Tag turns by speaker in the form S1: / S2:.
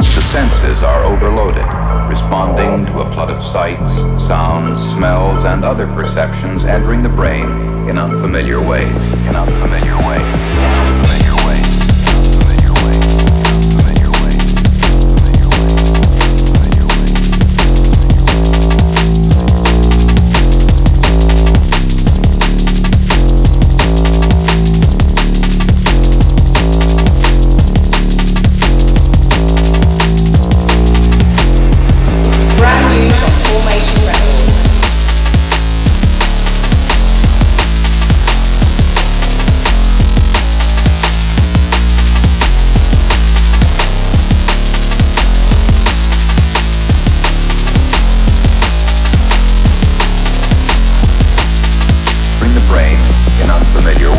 S1: The senses are overloaded, responding to a flood of sights, sounds, smells, and other perceptions entering the brain in unfamiliar ways. In unfamiliar
S2: brand new